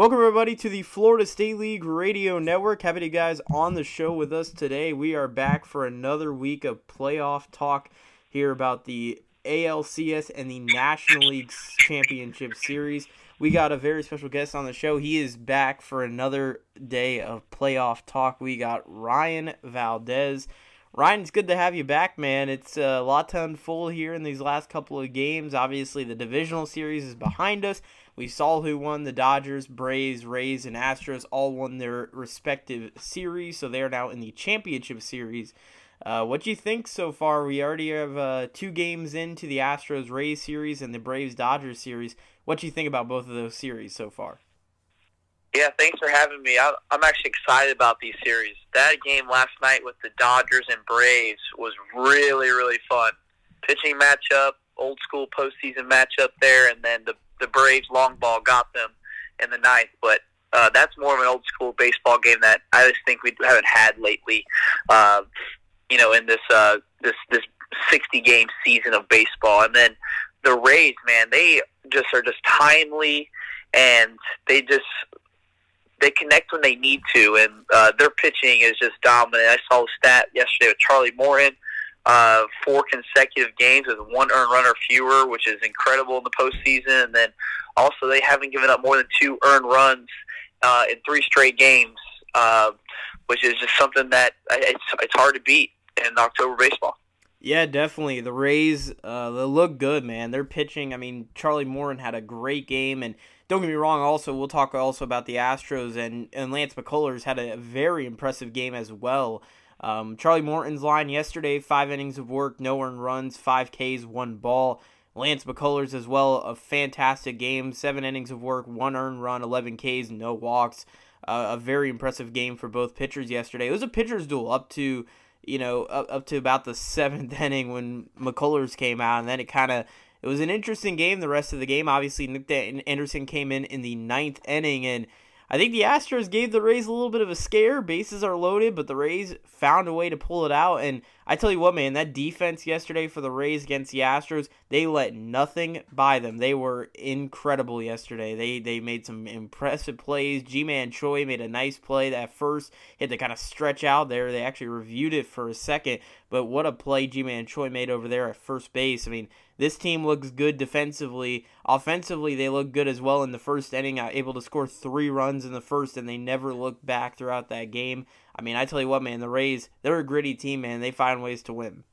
Welcome, everybody, to the Florida State League Radio Network. Happy to you guys on the show with us today. We are back for another week of playoff talk here about the ALCS and the National League Championship Series. We got a very special guest on the show. He is back for another day of playoff talk. We got Ryan Valdes. Ryan, it's good to have you back, man. It's a lot to unfold here in these last couple of games. Obviously, the divisional series is behind us. We saw who won the Dodgers, Braves, Rays, and Astros all won their respective series, so they are now in the championship series. Uh, what do you think so far? We already have uh, two games into the Astros Rays series and the Braves Dodgers series. What do you think about both of those series so far? Yeah, thanks for having me. I'm actually excited about these series. That game last night with the Dodgers and Braves was really, really fun. Pitching matchup, old school postseason matchup there, and then the the Braves long ball got them in the ninth, but uh, that's more of an old school baseball game that I just think we haven't had lately. Uh, you know, in this uh, this this sixty game season of baseball, and then the Rays, man, they just are just timely, and they just they connect when they need to, and uh, their pitching is just dominant. I saw a stat yesterday with Charlie Morton uh, four consecutive games with one earned run or fewer, which is incredible in the postseason. And then also they haven't given up more than two earned runs uh, in three straight games, uh, which is just something that it's it's hard to beat in October baseball. Yeah, definitely. The Rays, uh, they look good, man. They're pitching. I mean, Charlie Morton had a great game, and don't get me wrong. Also, we'll talk also about the Astros and and Lance McCullers had a very impressive game as well. Um, Charlie Morton's line yesterday, five innings of work, no earned runs, five Ks, one ball. Lance McCullers as well, a fantastic game, seven innings of work, one earned run, 11 Ks, no walks. Uh, a very impressive game for both pitchers yesterday. It was a pitcher's duel up to, you know, up, up to about the seventh inning when McCullers came out, and then it kind of it was an interesting game. The rest of the game, obviously, Nick Anderson came in in the ninth inning and I think the Astros gave the Rays a little bit of a scare. Bases are loaded, but the Rays found a way to pull it out. And I tell you what, man, that defense yesterday for the Rays against the Astros, they let nothing by them. They were incredible yesterday. They they made some impressive plays. Ji-Man Choi made a nice play that first hit to kind of stretch out there. They actually reviewed it for a second, but what a play Ji-Man Choi made over there at first base. I mean, this team looks good defensively. Offensively, they look good as well in the first inning, uh, able to score three runs in the first, and they never looked back throughout that game. I mean, I tell you what, man, the Rays, they're a gritty team, man. They find ways to win.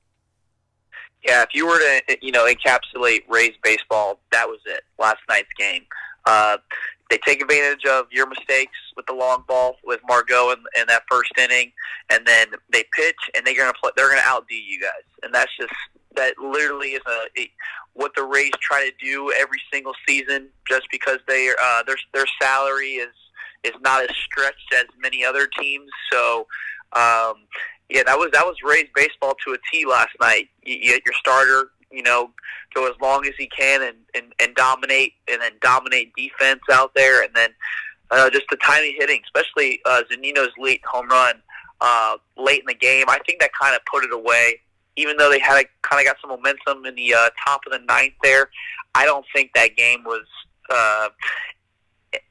Yeah, if you were to, you know, encapsulate Rays baseball, that was it. Last night's game. Uh, they take advantage of your mistakes with the long ball with Margot in, in that first inning, and then they pitch and they're gonna play. They're gonna outdo you guys, and that's just that literally is a, a what the Rays try to do every single season, just because they uh, their their salary is is not as stretched as many other teams. So, um, yeah, that was that was Rays baseball to a T last night. You, you your starter, you know, go as long as he can and, and, and dominate, and then dominate defense out there, and then uh, just the tiny hitting, especially uh, Zunino's late home run uh, late in the game. I think that kind of put it away even though they had kind of got some momentum in the uh, top of the ninth there, I don't think that game was uh,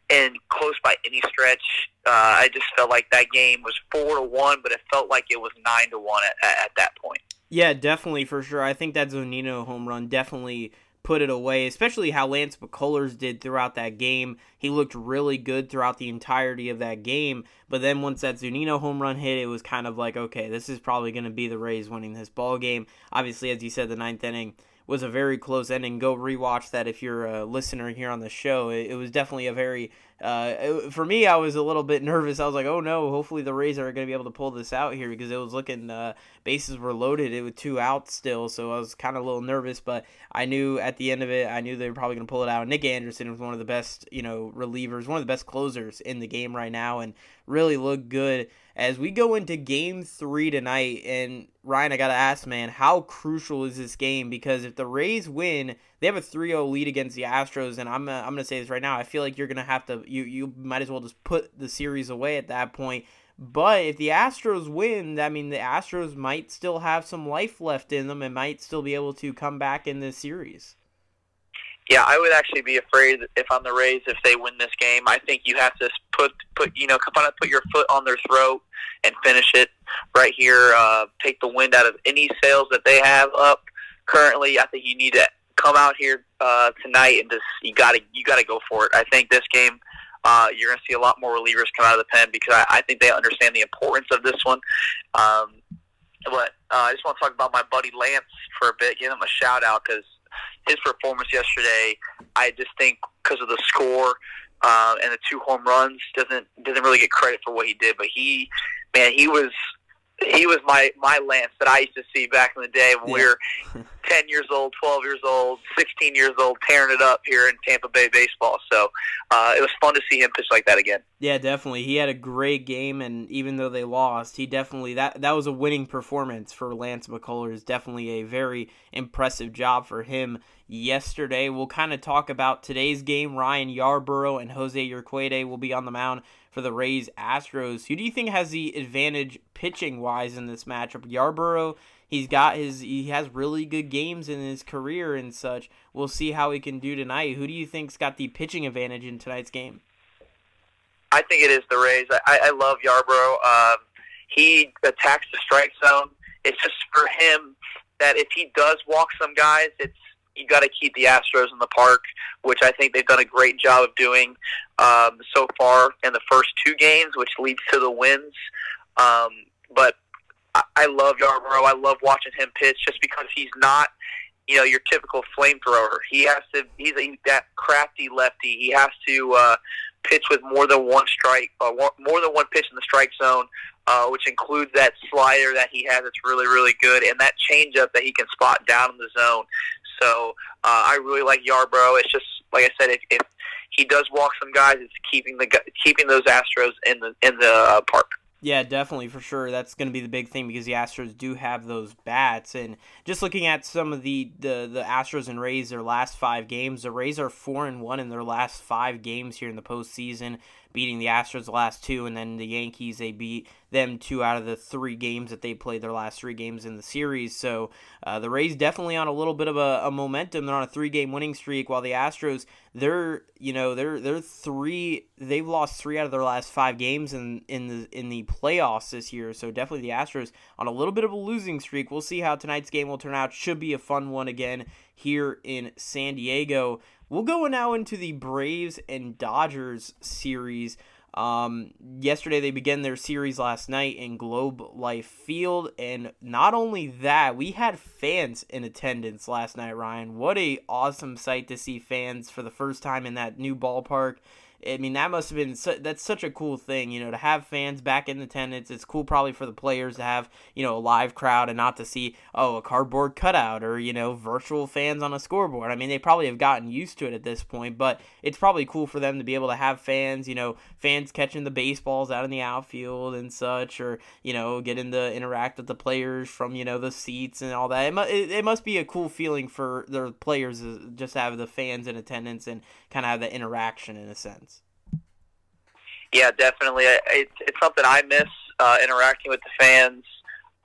in close by any stretch. Uh, I just felt like that game was four to one, but it felt like it was nine to one at, at that point. Yeah, definitely for sure. I think that Zunino home run definitely put it away, especially how Lance McCullers did throughout that game. He looked really good throughout the entirety of that game. But then once that Zunino home run hit, it was kind of like, okay, this is probably going to be the Rays winning this ball game. Obviously, as you said, the ninth inning was a very close ending. Go rewatch that if you're a listener here on the show. It, it was definitely a very uh, for me, I was a little bit nervous. I was like, "Oh no! Hopefully the Rays are going to be able to pull this out here," because it was looking uh, bases were loaded. It was two outs still, so I was kind of a little nervous. But I knew at the end of it, I knew they were probably going to pull it out. Nick Anderson was one of the best, you know, relievers, one of the best closers in the game right now, and really looked good as we go into game three tonight. And Ryan, I got to ask, man, how crucial is this game? Because if the Rays win, they have a 3-0 lead against the Astros, and I'm, uh, I'm going to say this right now. I feel like you're going to have to, you, you might as well just put the series away at that point. But if the Astros win, I mean, the Astros might still have some life left in them and might still be able to come back in this series. Yeah, I would actually be afraid if I'm the Rays if they win this game. I think you have to put put you know kind of put your foot on their throat and finish it right here. Uh, take the wind out of any sails that they have up currently. I think you need to come out here uh, tonight and just you got to you got to go for it. I think this game. Uh, you're going to see a lot more relievers come out of the pen because I, I think they understand the importance of this one. Um, but uh, I just want to talk about my buddy Lance for a bit, give him a shout out because his performance yesterday, I just think because of the score uh, and the two home runs, doesn't doesn't really get credit for what he did. But he, man, he was he was my my Lance that I used to see back in the day when yeah. we were ten years old, twelve years old, sixteen years old, tearing it up here in Tampa Bay baseball. So uh, it was fun to see him pitch like that again. Yeah, definitely. He had a great game, and even though they lost, he definitely that that was a winning performance for Lance McCullers. Definitely a very impressive job for him yesterday. We'll kind of talk about today's game. Ryan Yarbrough and Jose Urquidy will be on the mound for the Rays Astros. Who do you think has the advantage pitching wise in this matchup? Yarbrough, he's got his he has really good games in his career and such. We'll see how he can do tonight. Who do you think's got the pitching advantage in tonight's game? I think it is the Rays. I, I love Yarbrough. Um, he attacks the strike zone. It's just for him that if he does walk some guys, it's you got to keep the Astros in the park, which I think they've done a great job of doing um, so far in the first two games, which leads to the wins. Um, but I, I love Yarbrough. I love watching him pitch just because he's not, you know, your typical flamethrower. He has to. He's a, that crafty lefty. He has to uh, pitch with more than one strike, uh, more than one pitch in the strike zone. Uh, which includes that slider that he has that's really, really good, and that changeup that he can spot down in the zone. So uh, I really like Yarbrough. It's just like I said, if, if he does walk some guys, it's keeping the keeping those Astros in the in the uh, park. Yeah, definitely for sure. That's going to be the big thing because the Astros do have those bats, and just looking at some of the the, the Astros and Rays their last five games, the Rays are four and one in their last five games here in the postseason beating the Astros the last two, and then the Yankees they beat them two out of the three games that they played their last three games in the series. So uh, the Rays definitely on a little bit of a, a momentum. They're on a three game winning streak, while the Astros they're you know they're they're three they've lost three out of their last five games in in the in the playoffs this year. So definitely the Astros on a little bit of a losing streak. We'll see how tonight's game will turn out. Should be a fun one again here in San Diego. We'll go now into the Braves and Dodgers series. Um, yesterday they began their series last night in Globe Life Field, and not only that, we had fans in attendance last night. Ryan, what a awesome sight to see fans for the first time in that new ballpark. I mean, that must have been su- that's such a cool thing, you know, to have fans back in the attendance. It's cool probably for the players to have you know a live crowd and not to see oh a cardboard cutout or you know virtual fans on a scoreboard. I mean, they probably have gotten used to it at this point, but it's probably cool for them to be able to have fans, you know, fans catching the baseballs out in the outfield and such, or you know, getting to interact with the players from you know the seats and all that. It, mu- it, it must be a cool feeling for the players just have the fans in attendance and kind of have the interaction in a sense. Yeah, definitely. It's it's something I miss uh, interacting with the fans.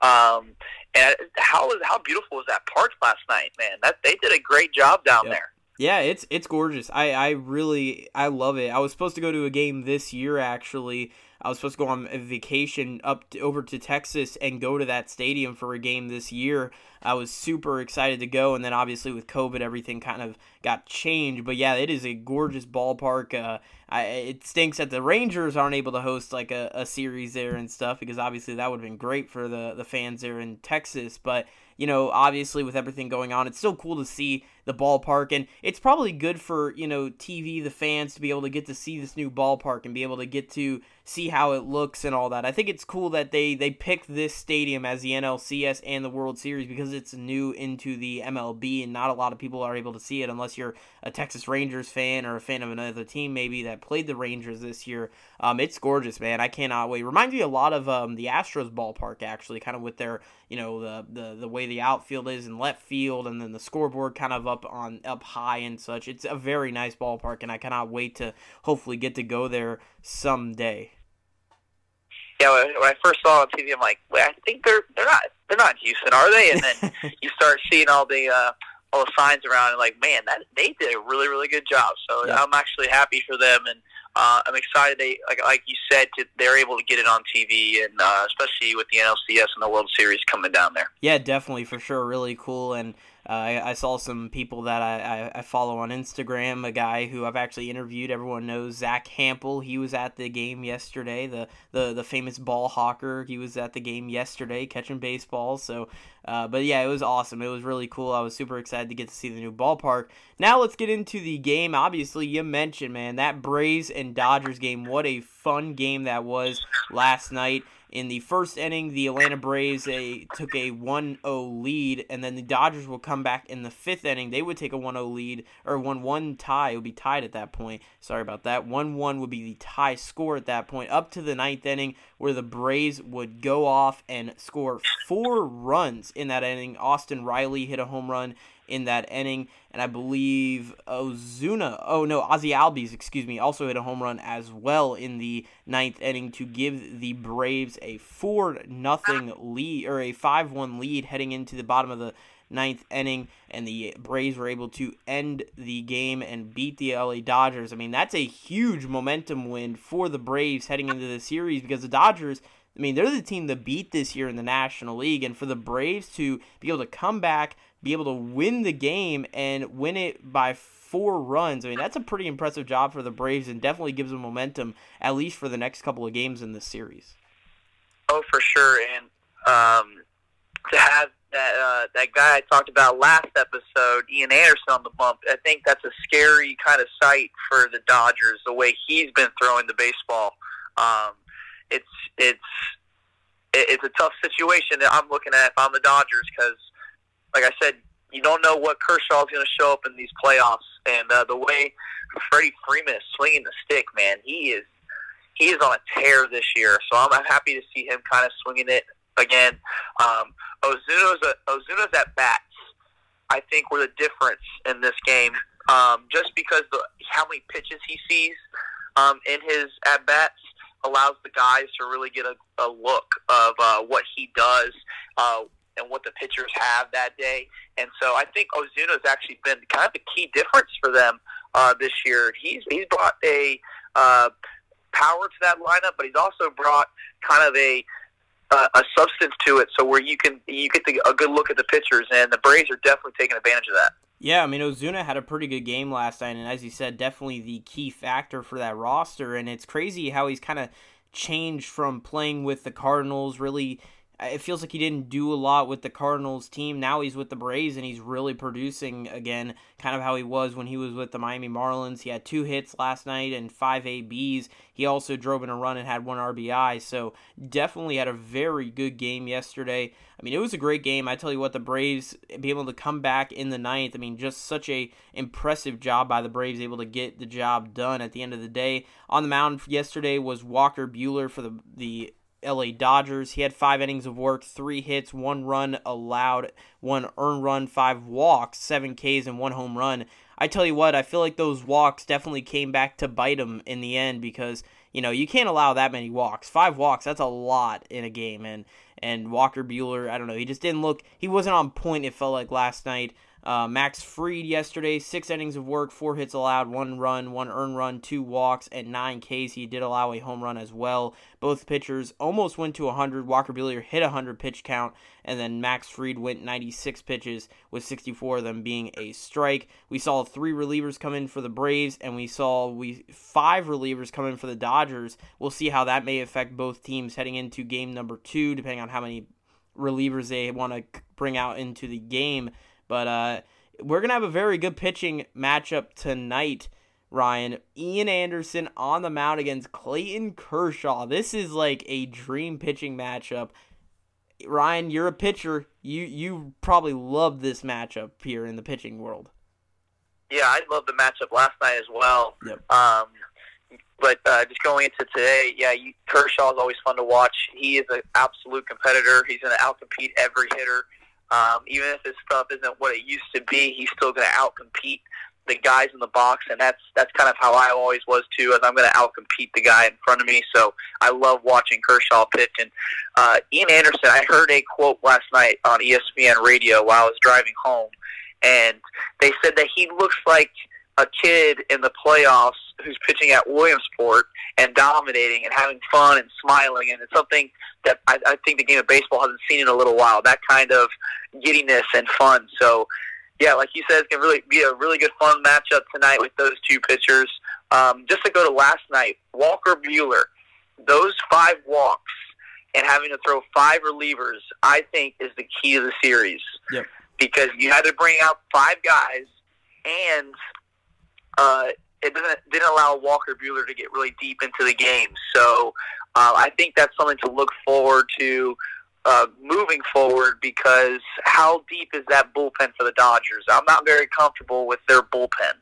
Um, and how was how beautiful was that park last night, man? That they did a great job down yep. there. Yeah, it's it's gorgeous. I I really I love it. I was supposed to go to a game this year actually. I was supposed to go on a vacation up to, over to Texas and go to that stadium for a game this year. I was super excited to go, and then obviously with COVID, everything kind of got changed. But yeah, it is a gorgeous ballpark. Uh, I, it stinks that the Rangers aren't able to host like a, a series there and stuff because obviously that would have been great for the the fans there in Texas. But you know, obviously with everything going on, it's still cool to see the ballpark and it's probably good for, you know, TV, the fans to be able to get to see this new ballpark and be able to get to see how it looks and all that. I think it's cool that they they picked this stadium as the NLCS and the World Series because it's new into the MLB and not a lot of people are able to see it unless you're a Texas Rangers fan or a fan of another team maybe that played the Rangers this year. Um, it's gorgeous, man. I cannot wait. Reminds me a lot of um, the Astros ballpark actually, kind of with their you know the the the way the outfield is in left field and then the scoreboard kind of up on up high and such. It's a very nice ballpark, and I cannot wait to hopefully get to go there someday. Yeah, when I first saw it on TV, I'm like, well, I think they're they're not they're not Houston, are they? And then you start seeing all the uh, all the signs around, and like, man, that they did a really really good job. So Yeah. I'm actually happy for them, and uh, I'm excited. They like like you said, to, they're able to get it on TV, and uh, especially with the NLCS and the World Series coming down there. Yeah, definitely for sure, really cool. And uh, I, I saw some people that I, I, I follow on Instagram. A guy who I've actually interviewed. Everyone knows Zack Hample. He was at the game yesterday. The the the famous ball hawker. He was at the game yesterday catching baseballs. So, uh, but yeah, it was awesome. It was really cool. I was super excited to get to see the new ballpark. Now let's get into the game. Obviously, you mentioned man that Braves and Dodgers game. What a fun game that was last night. In the first inning, the Atlanta Braves they took a 1-0 lead, and then the Dodgers will come back in the fifth inning. They would take a 1-0 lead, or 1-1 tie. It would be tied at that point. Sorry about that. 1-1 would be the tie score at that point, up to the ninth inning, where the Braves would go off and score four runs in that inning. Austin Riley hit a home run in that inning, and I believe Ozuna, oh no, Ozzy Albies, excuse me, also hit a home run as well in the ninth inning to give the Braves a four nothing lead or a five one lead heading into the bottom of the ninth inning, and the Braves were able to end the game and beat the LA Dodgers. I mean, that's a huge momentum win for the Braves heading into the series because the Dodgers. I mean, they're the team that beat this year in the National League, and for the Braves to be able to come back, be able to win the game, and win it by four runs, I mean, that's a pretty impressive job for the Braves, and definitely gives them momentum, at least for the next couple of games in this series. Oh, for sure, and um, to have that uh, that guy I talked about last episode, Ian Anderson, on the bump, I think that's a scary kind of sight for the Dodgers. The way he's been throwing the baseball, um, it's it's it's a tough situation that I'm looking at if I'm the Dodgers because, like I said, you don't know what Kershaw's going to show up in these playoffs, and uh, the way Freddie Freeman is swinging the stick, man, he is he is on a tear this year. So I'm, I'm happy to see him kind of swinging it again. Um, Ozuna's a, Ozuna's at bats. I think were the difference in this game, um, just because the how many pitches he sees um, in his at bats allows the guys to really get a, a look of uh, what he does uh, and what the pitchers have that day. And so I think Ozuna's actually been kind of a key difference for them uh, this year. He's he's brought a uh, power to that lineup, but he's also brought kind of a a substance to it, so where you can you get the, a good look at the pitchers, and the Braves are definitely taking advantage of that. Yeah, I mean Ozuna had a pretty good game last night, and as you said, definitely the key factor for that roster. And it's crazy how he's kind of changed from playing with the Cardinals. Really, it feels like he didn't do a lot with the Cardinals team. Now he's with the Braves, and he's really producing again, kind of how he was when he was with the Miami Marlins. He had two hits last night and five ABs. He also drove in a run and had one RBI. So definitely had a very good game yesterday. I mean, it was a great game. I tell you what, the Braves being able to come back in the ninth. I mean, just such a impressive job by the Braves, able to get the job done at the end of the day. On the mound yesterday was Walker Buehler for the the LA Dodgers. He had five innings of work, three hits, one run allowed, one earned run, five walks, seven Ks, and one home run. I tell you what, I feel like those walks definitely came back to bite him in the end because you know you can't allow that many walks. Five walks, that's a lot in a game, and and Walker Buehler, I don't know, he just didn't look, he wasn't on point. It felt like last night. Uh, Max Fried yesterday, six innings of work, four hits allowed, one run, one earned run, two walks, and nine Ks. He did allow a home run as well. Both pitchers almost went to 100. Walker Buehler hit a 100 pitch count, and then Max Fried went 96 pitches, with 64 of them being a strike. We saw three relievers come in for the Braves, and we saw we five relievers come in for the Dodgers. We'll see how that may affect both teams heading into game number two, depending on how many relievers they want to bring out into the game. But uh, we're going to have a very good pitching matchup tonight, Ryan. Ian Anderson on the mound against Clayton Kershaw. This is like a dream pitching matchup. Ryan, you're a pitcher. You you probably love this matchup here in the pitching world. Yeah, I love the matchup last night as well. Yep. Um, but uh, just going into today, yeah, you, Kershaw is always fun to watch. He is an absolute competitor. He's going to outcompete every hitter. Um, even if his stuff isn't what it used to be, he's still going to outcompete the guys in the box, and that's that's kind of how I always was too. As I'm going to outcompete the guy in front of me, so I love watching Kershaw pitch. And uh, Ian Anderson, I heard a quote last night on ESPN radio while I was driving home, and they said that he looks like a kid in the playoffs who's pitching at Williamsport and dominating and having fun and smiling, and it's something that I, I think the game of baseball hasn't seen in a little while. That kind of giddiness and fun. So, yeah, like you said, it's gonna really be a really good fun matchup tonight with those two pitchers. Um, just to go to last night, Walker Buehler, those five walks and having to throw five relievers, I think, is the key to the series. Yep. Because you had to bring out five guys, and uh, it didn't didn't allow Walker Buehler to get really deep into the game. So uh, I think that's something to look forward to uh, moving forward because how deep is that bullpen for the Dodgers? I'm not very comfortable with their bullpen.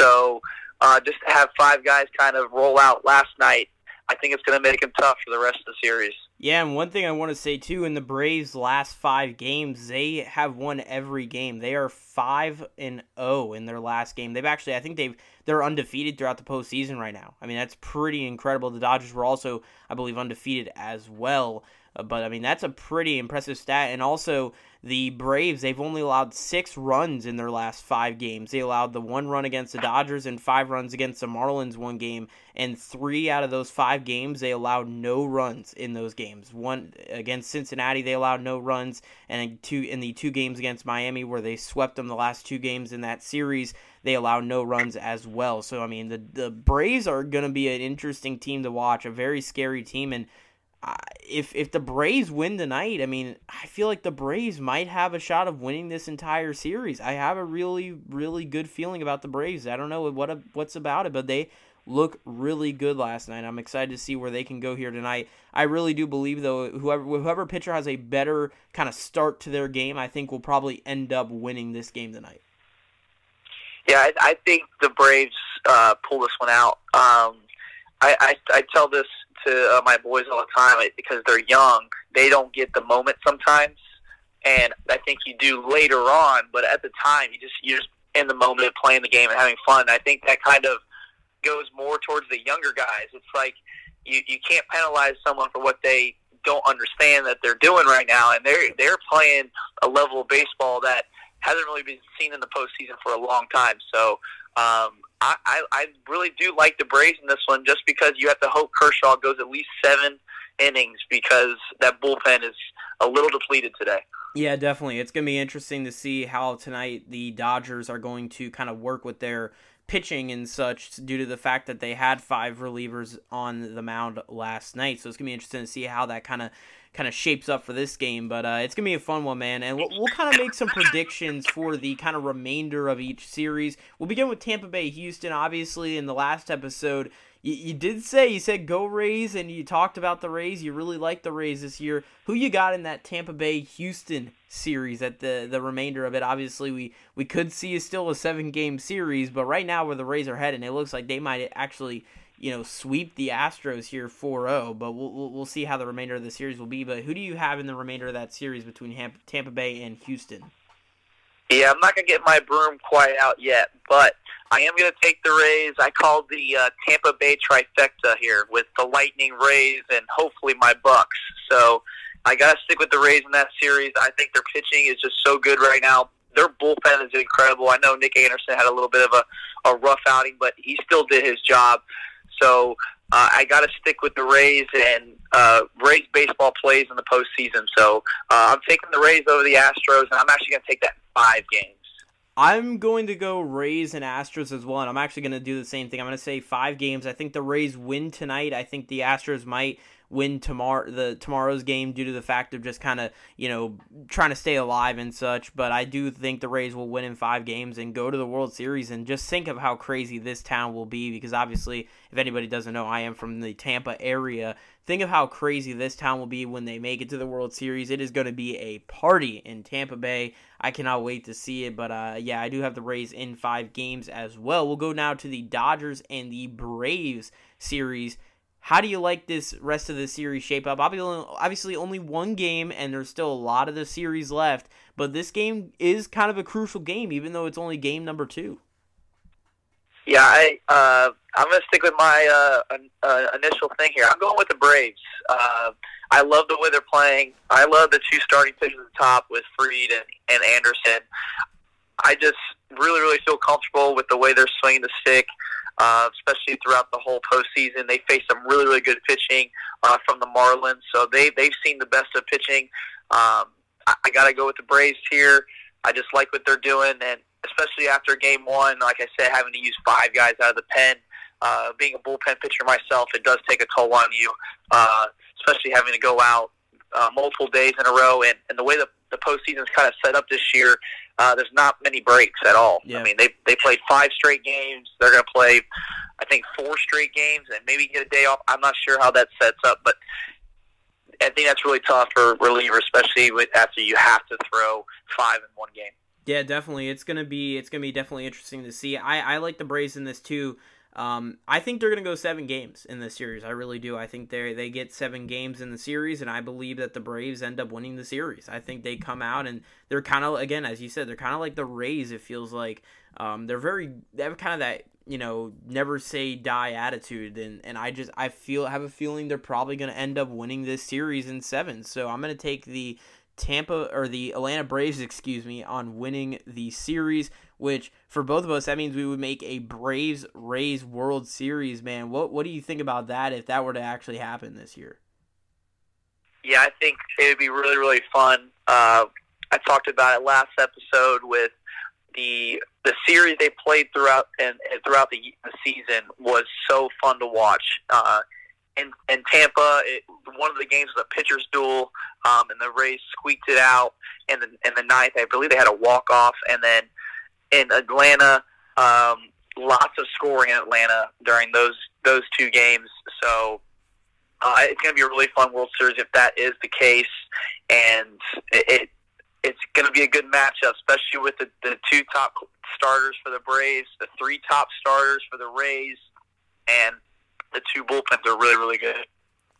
So uh, just to have five guys kind of roll out last night, I think it's going to make them tough for the rest of the series. Yeah, and one thing I want to say too, in the Braves' last five games, they have won every game. They are five and zero in their last game. They've actually, I think they've they're undefeated throughout the postseason right now. I mean, that's pretty incredible. The Dodgers were also, I believe, undefeated as well. Uh, but I mean, that's a pretty impressive stat. And also, the Braves, they've only allowed six runs in their last five games. They allowed the one run against the Dodgers and five runs against the Marlins one game. And three out of those five games, they allowed no runs in those games. One against Cincinnati, they allowed no runs. And two in the two games against Miami, where they swept them the last two games in that series, they allowed no runs as well. So, I mean, the, the Braves are going to be an interesting team to watch, a very scary team. And uh, if if the Braves win tonight, I mean, I feel like the Braves might have a shot of winning this entire series. I have a really really good feeling about the Braves. I don't know what what's about it, but they look really good last night. I'm excited to see where they can go here tonight. I really do believe though whoever whoever pitcher has a better kind of start to their game, I think will probably end up winning this game tonight. Yeah, I, I think the Braves uh, pull this one out. Um, I, I I tell this to uh, my boys all the time because they're young. They don't get the moment sometimes, and I think you do later on. But at the time, you just you're just in the moment of playing the game and having fun. I think that kind of goes more towards the younger guys. It's like you you can't penalize someone for what they don't understand that they're doing right now, and they're they're playing a level of baseball that hasn't really been seen in the postseason for a long time. So um, I, I, I really do like the Braves in this one just because you have to hope Kershaw goes at least seven innings because that bullpen is a little depleted today. Yeah, definitely. It's going to be interesting to see how tonight the Dodgers are going to kind of work with their pitching and such due to the fact that they had five relievers on the mound last night. So it's to be interesting to see how that kind of kind of shapes up for this game. But uh, it's gonna be a fun one, man. And we'll, we'll kind of make some predictions for the kind of remainder of each series. We'll begin with Tampa Bay, Houston. Obviously, in the last episode, you, you did say you said go Rays, and you talked about the Rays. You really like the Rays this year. Who you got in that Tampa Bay Houston series at the the remainder of it? Obviously, we we could see is still a seven game series, but right now where the Rays are heading, it looks like they might actually you know, sweep the Astros here 4-0, but we'll, we'll see how the remainder of the series will be. But who do you have in the remainder of that series between Tampa Bay and Houston? Yeah, I'm not to get my broom quite out yet, but I am going to take the Rays. I called the uh, Tampa Bay trifecta here with the Lightning, Rays, and hopefully my Bucs. So I got to stick with the Rays in that series. I think their pitching is just so good right now. Their bullpen is incredible. I know Nick Anderson had a little bit of a, a rough outing, but he still did his job. So uh, I got to stick with the Rays, and uh, Rays baseball plays in the postseason. So uh, I'm taking the Rays over the Astros, and I'm actually going to take that five games. I'm going to go Rays and Astros as well, and I'm actually going to do the same thing. I'm going to say five games. I think the Rays win tonight. I think the Astros might win tomorrow the tomorrow's game due to the fact of just kind of you know trying to stay alive and such. But I do think the Rays will win in five games and go to the World Series. And just think of how crazy this town will be because obviously, if anybody doesn't know, I am from the Tampa area. Think of how crazy this town will be when they make it to the World Series. It is going to be a party in Tampa Bay. I cannot wait to see it. But uh, yeah, I do have the Rays in five games as well. We'll go now to the Dodgers and the Braves series. How do you like this rest of the series shape up? Obviously, only one game, and there's still a lot of the series left. But this game is kind of a crucial game, even though it's only game number two. Yeah, I uh, I'm gonna stick with my uh, uh, initial thing here. I'm going with the Braves. Uh, I love the way they're playing. I love the two starting pitchers at the top with Fried and, and Anderson. I just really, really feel comfortable with the way they're swinging the stick, uh, especially throughout the whole postseason. They face some really, really good pitching uh, from the Marlins, so they they've seen the best of pitching. Um, I, I got to go with the Braves here. I just like what they're doing, and especially after Game One, like I said, having to use five guys out of the pen. Uh, being a bullpen pitcher myself, it does take a toll on you, uh, especially having to go out uh, multiple days in a row. And, and the way the, the postseason's kind of set up this year, uh, there's not many breaks at all. Yeah. I mean, they they played five straight games. They're going to play, I think, four straight games, and maybe get a day off. I'm not sure how that sets up, but I think that's really tough for relievers, especially with, after you have to throw five in one game. Yeah, definitely. It's gonna be it's gonna be definitely interesting to see. I I like the Braves in this too. Um, I think they're gonna go seven games in this series. I really do. I think they they get seven games in the series, and I believe that the Braves end up winning the series. I think they come out and they're kind of again, as you said, they're kind of like the Rays. It feels like um, they're very they have kind of that you know never say die attitude, and and I just I feel have a feeling they're probably gonna end up winning this series in seven. So I'm gonna take the Tampa or the Atlanta Braves, excuse me, on winning the series, which for both of us that means we would make a Braves Rays World Series, man. What what do you think about that if that were to actually happen this year? Yeah, I think it would be really really fun. Uh, I talked about it last episode with the the series they played throughout and, and throughout the, the season was so fun to watch. Uh, in, in Tampa, it, one of the games was a pitcher's duel, um, and the Rays squeaked it out in the in the ninth. I believe they had a walk off, and then in Atlanta, um, lots of scoring in Atlanta during those those two games. So uh, it's going to be a really fun World Series if that is the case, and it, it it's going to be a good matchup, especially with the, the two top starters for the Braves, the three top starters for the Rays, and the two bullpens are really, really good.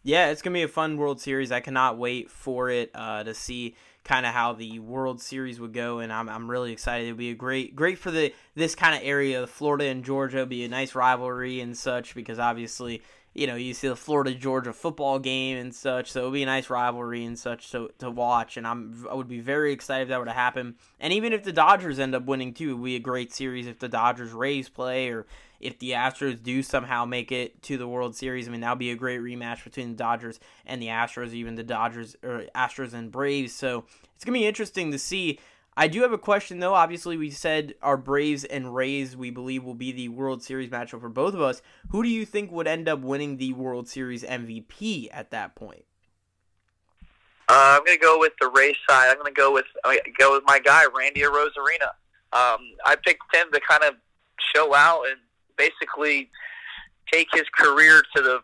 Yeah, it's gonna be a fun World Series. I cannot wait for it uh, to see kind of how the World Series would go, and I'm, I'm really excited. It'll be a great great for the this kind of area, Florida and Georgia. It'll be a nice rivalry and such because obviously you know you see the Florida Georgia football game and such, so it'll be a nice rivalry and such to to watch. And I'm I would be very excited if that were to happen. And even if the Dodgers end up winning too, it would be a great series if the Dodgers Rays play or if the Astros do somehow make it to the World Series, I mean that'll be a great rematch between the Dodgers and the Astros, even the Dodgers or Astros and Braves. So it's gonna be interesting to see. I do have a question though. Obviously, we said our Braves and Rays we believe will be the World Series matchup for both of us. Who do you think would end up winning the World Series MVP at that point? Uh, I'm to go with the Rays side. I'm to go with I'm gonna go with my guy Randy Arozarena. Um, I picked him to kind of show out and basically take his career to the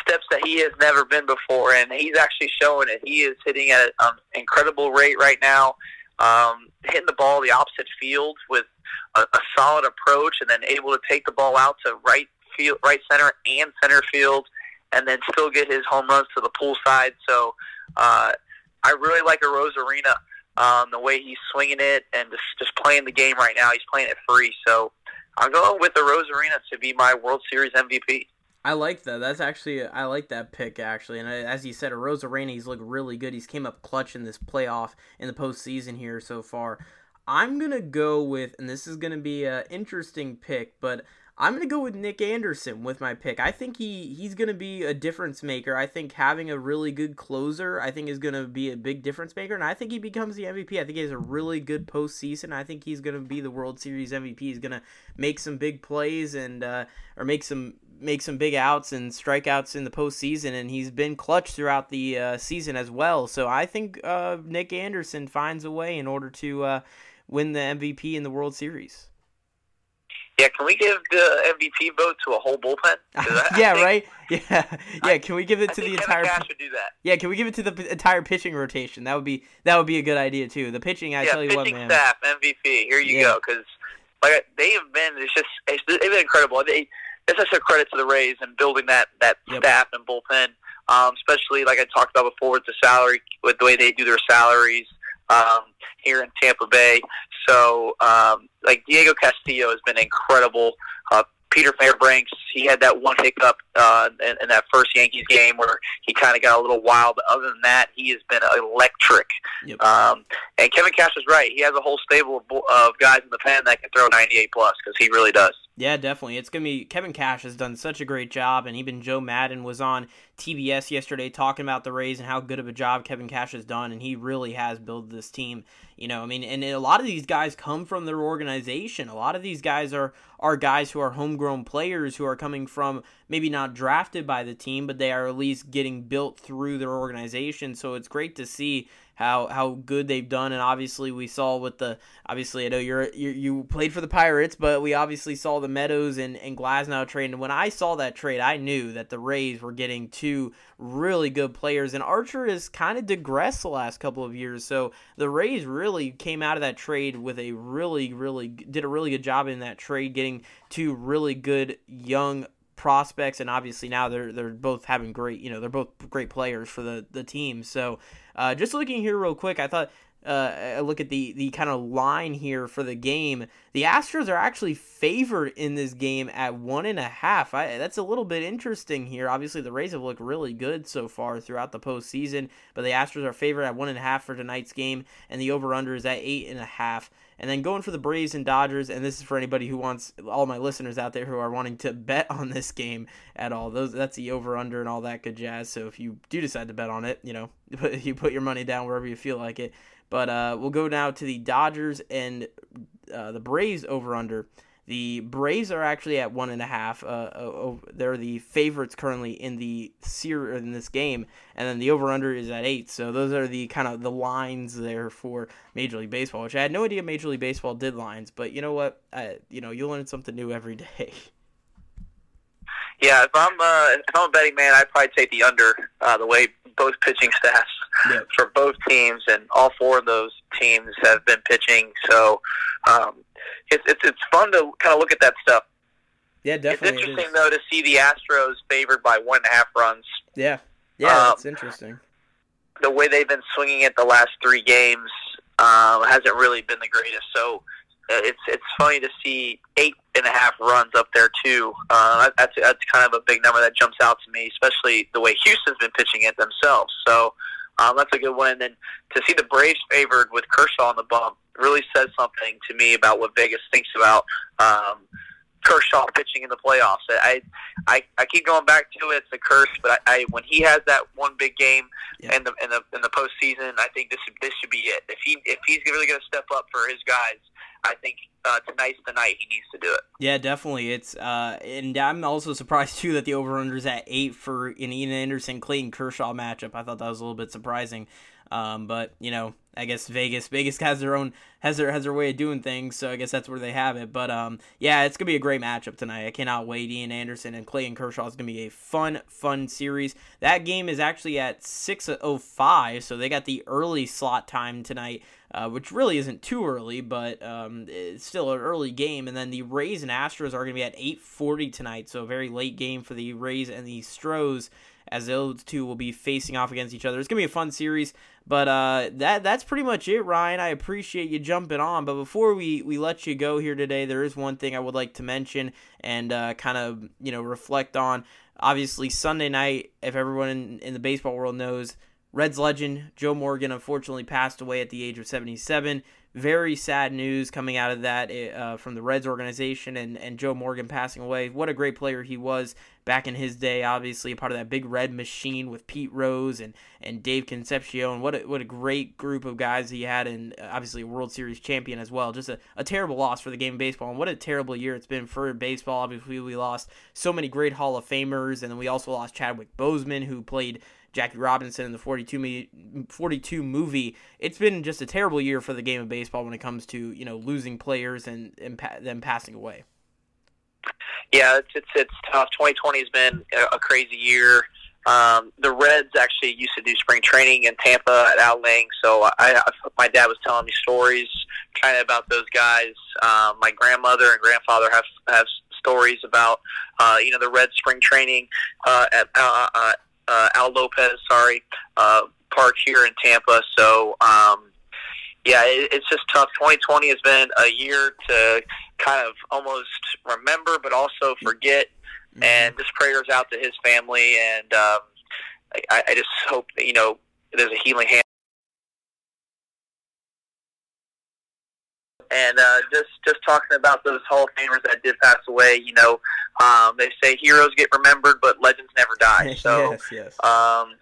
steps that he has never been before, and he's actually showing it. He is hitting at an incredible rate right now, um, hitting the ball the opposite field with a, a solid approach, and then able to take the ball out to right field, right center, and center field, and then still get his home runs to the pool side. So uh, I really like Arozarena. Um, the way he's swinging it and just just playing the game right now, he's playing it free. So I'm going with the Arozarena to be my World Series MVP. I like that. That's actually I like that pick actually. And as you said, Arozarena, he's looked really good. He's came up clutch in this playoff in the postseason here so far. I'm gonna go with, and this is gonna be an interesting pick, but I'm gonna go with Nick Anderson with my pick. I think he he's gonna be a difference maker. I think having a really good closer, I think is gonna be a big difference maker, and I think he becomes the MVP. I think he has a really good postseason. I think he's gonna be the World Series MVP. He's gonna make some big plays and uh, or make some make some big outs and strikeouts in the postseason, and he's been clutch throughout the uh, season as well. So I think uh, Nick Anderson finds a way in order to uh, win the MVP in the World Series. Yeah, can we give the MVP vote to a whole bullpen? yeah, think, right. Yeah, yeah. Can we give it I to the entire? Cash do that. Yeah, can we give it to the p- entire pitching rotation? That would be that would be a good idea too. The pitching, I yeah, tell you pitching what, man. Pitching staff MVP. Here you Yeah. go, because like they have been. It's just it's, they've been incredible. They it's such a credit to the Rays and building that that Yep. staff and bullpen. Um, especially like I talked about before with the salary, with the way they do their salaries um, here in Tampa Bay. So, um, like Diego Castillo has been incredible, uh, Peter Fairbanks, he had that one hiccup uh, in, in that first Yankees game where he kind of got a little wild. But other than that, he has been electric. Yep. Um, and Kevin Cash is right. He has a whole stable of, of guys in the pen that can throw 98 plus because he really does. Yeah, definitely. It's gonna be Kevin Cash has done such a great job, and even Joe Maddon was on TBS yesterday talking about the Rays and how good of a job Kevin Cash has done, and he really has built this team. You know, I mean, and a lot of these guys come from their organization. A lot of these guys are are guys who are homegrown players who are coming from maybe not drafted by the team, but they are at least getting built through their organization. So it's great to see how how good they've done, and obviously we saw with the obviously I know you're, you you played for the Pirates, but we obviously saw the Meadows and and Glasnow trade, and when I saw that trade, I knew that the Rays were getting two really good players, and Archer has kind of digressed the last couple of years, so the Rays really came out of that trade with a really really did a really good job in that trade, getting two really good young prospects and obviously now they're they're both having great you know they're both great players for the the team. So uh, just looking here real quick, I thought uh, I look at the the kind of line here for the game. The Astros are actually favored in this game at one and a half. I, that's a little bit interesting here. Obviously, the Rays have looked really good so far throughout the postseason, but the Astros are favored at one and a half for tonight's game, and the over under is at eight and a half. And then going for the Braves and Dodgers, and this is for anybody who wants all my listeners out there who are wanting to bet on this game at all. Those that's the over under and all that good jazz. So if you do decide to bet on it, you know, you put your money down wherever you feel like it. But uh, we'll go now to the Dodgers and uh, the Braves over under. The Braves are actually at one and a half. Uh, they're the favorites currently in the series in this game, and then the over under is at eight. So those are the kind of the lines there for Major League Baseball, which I had no idea Major League Baseball did lines. But you know what? I, you know, you learn something new every day. Yeah, if I'm uh, if I'm a betting man, I'd probably take the under. Uh, the way both pitching staffs for both teams, and all four of those teams have been pitching. So um, it's it's it's fun to kind of look at that stuff. Yeah, definitely. It's interesting it though to see the Astros favored by one and a half runs. Yeah, yeah, um, interesting. The way they've been swinging it the last three games um, hasn't really been the greatest. So uh, it's it's funny to see eight and a half runs up there too. Uh, that's that's kind of a big number that jumps out to me, especially the way Houston's been pitching it themselves. So um, that's a good one. And then to see the Braves favored with Kershaw on the bump really says something to me about what Vegas thinks about um, Kershaw pitching in the playoffs. I, I I keep going back to it. It's a curse, but I, I when he has that one big game yeah. in the in the in the postseason, I think this this should be it. If he if he's really going to step up for his guys, I think uh, tonight's the night he needs to do it. Yeah, definitely. It's uh, and I'm also surprised too that the over under is at eight for an Ian Anderson Clayton Kershaw matchup. I thought that was a little bit surprising. Um, but you know, I guess Vegas Vegas has their own has their has their way of doing things, so I guess that's where they have it. But um, yeah, it's gonna be a great matchup tonight. I cannot wait. Ian Anderson and Clayton Kershaw is gonna be a fun fun series. That game is actually at six oh five, so they got the early slot time tonight. Uh, which really isn't too early, but um, it's still an early game. And then the Rays and Astros are to be at 8:40 tonight, so a very late game for the Rays and the Stros as those two will be facing off against each other. It's gonna be a fun series, but uh, that that's pretty much it, Ryan. I appreciate you jumping on, but before we we let you go here today, there is one thing I would like to mention and uh, kind of you know reflect on. Obviously, Sunday night, if everyone in, in the baseball world knows, Reds legend Joe Morgan unfortunately passed away at the age of 77 very sad news coming out of that eh, uh, from the Reds organization and, and Joe Morgan passing away. What a great player he was back in his day, obviously, a part of that big red machine with Pete Rose and, and Dave Concepcion. And what a, what a great group of guys he had, and uh, obviously a World Series champion as well. Just a, a terrible loss for the game of baseball, and what a terrible year it's been for baseball. Obviously, we lost so many great Hall of Famers, and then we also lost Chadwick Boseman, who played Jackie Robinson in the 42, me, 42 movie. It's been just a terrible year for the game of baseball when it comes to you know losing players and, and pa- them passing away. Yeah, it's, it's it's tough. 2020 has been a, crazy year. Um, the Reds actually used to do spring training in Tampa at Al Lang, so I, I my dad was telling me stories kind of about those guys. Um, my grandmother and grandfather have have stories about uh, you know the Reds spring training uh, at uh, uh, uh, Al Lopez, sorry, uh, park here in Tampa. So, um, yeah, it, it's just tough. 2020 has been a year to kind of almost remember, but also forget. Mm-hmm. And just prayers out to his family, and um, I, I just hope that you know there's a healing hand. And uh, just just talking about those Hall of Famers that did pass away, you know, um, they say heroes get remembered, but legends never die. So, yes, yes. Um,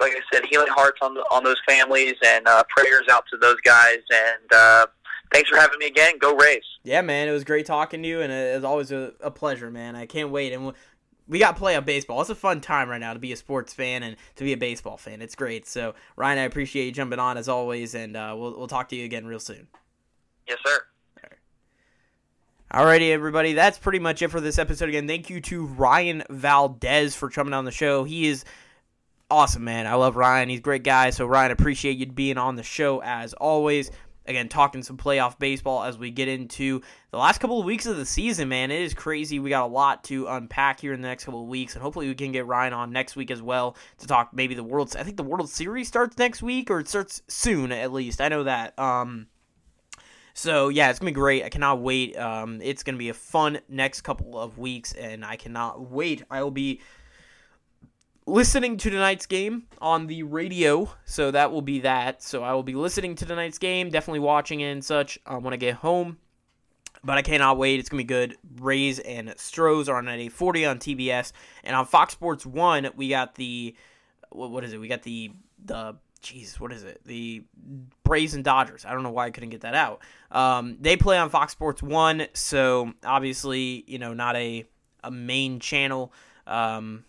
like I said, healing hearts on on those families, and uh, prayers out to those guys. And uh, thanks for having me again. Go Rays! Yeah, man, it was great talking to you, and it was always a, a pleasure, man. I can't wait, and we got playoff baseball. It's a fun time right now to be a sports fan and to be a baseball fan. It's great. So Ryan, I appreciate you jumping on as always, and uh, we'll we'll talk to you again real soon. Yes, sir. Alrighty, everybody, that's pretty much it for this episode. Again, thank you to Ryan Valdes for jumping on the show. He is awesome, man. I love Ryan. He's a great guy. So, Ryan, appreciate you being on the show as always again talking some playoff baseball as we get into the last couple of weeks of the season man it is crazy we got a lot to unpack here in the next couple of weeks and hopefully we can get ryan on next week as well to talk maybe the world i think the world series starts next week or it starts soon at least i know that um so yeah, it's gonna be great. I cannot wait. Um, it's gonna be a fun next couple of weeks, and I cannot wait. I will be listening to tonight's game on the radio, so that will be that. So I will be listening to tonight's game, definitely watching it and such um, when I get home. But I cannot wait. It's gonna be good. Rays and Stros are on at 8:40 on TBS, and on Fox Sports One we got the what is it? We got the the jeez, what is it? The Braves and Dodgers. I don't know why I couldn't get that out. Um, they play on Fox Sports One, so obviously you know not a a main channel. Um,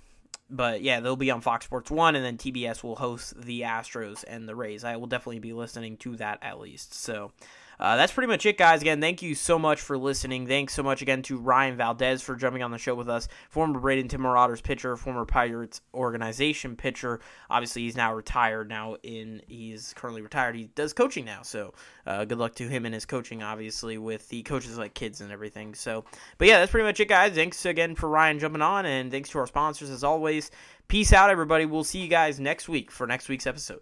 but yeah, they'll be on Fox Sports 1, and then TBS will host the Astros and the Rays. I will definitely be listening to that at least. So uh, that's pretty much it, guys. Again, thank you so much for listening. Thanks so much again to Ryan Valdes for jumping on the show with us. Former Bradenton Marauders pitcher, former Pirates organization pitcher. Obviously, he's now retired. Now in he's currently retired. He does coaching now, so uh, good luck to him and his coaching. Obviously, with the coaches like kids and everything. So, but yeah, that's pretty much it, guys. Thanks again for Ryan jumping on, and thanks to our sponsors as always. Peace out, everybody. We'll see you guys next week for next week's episode.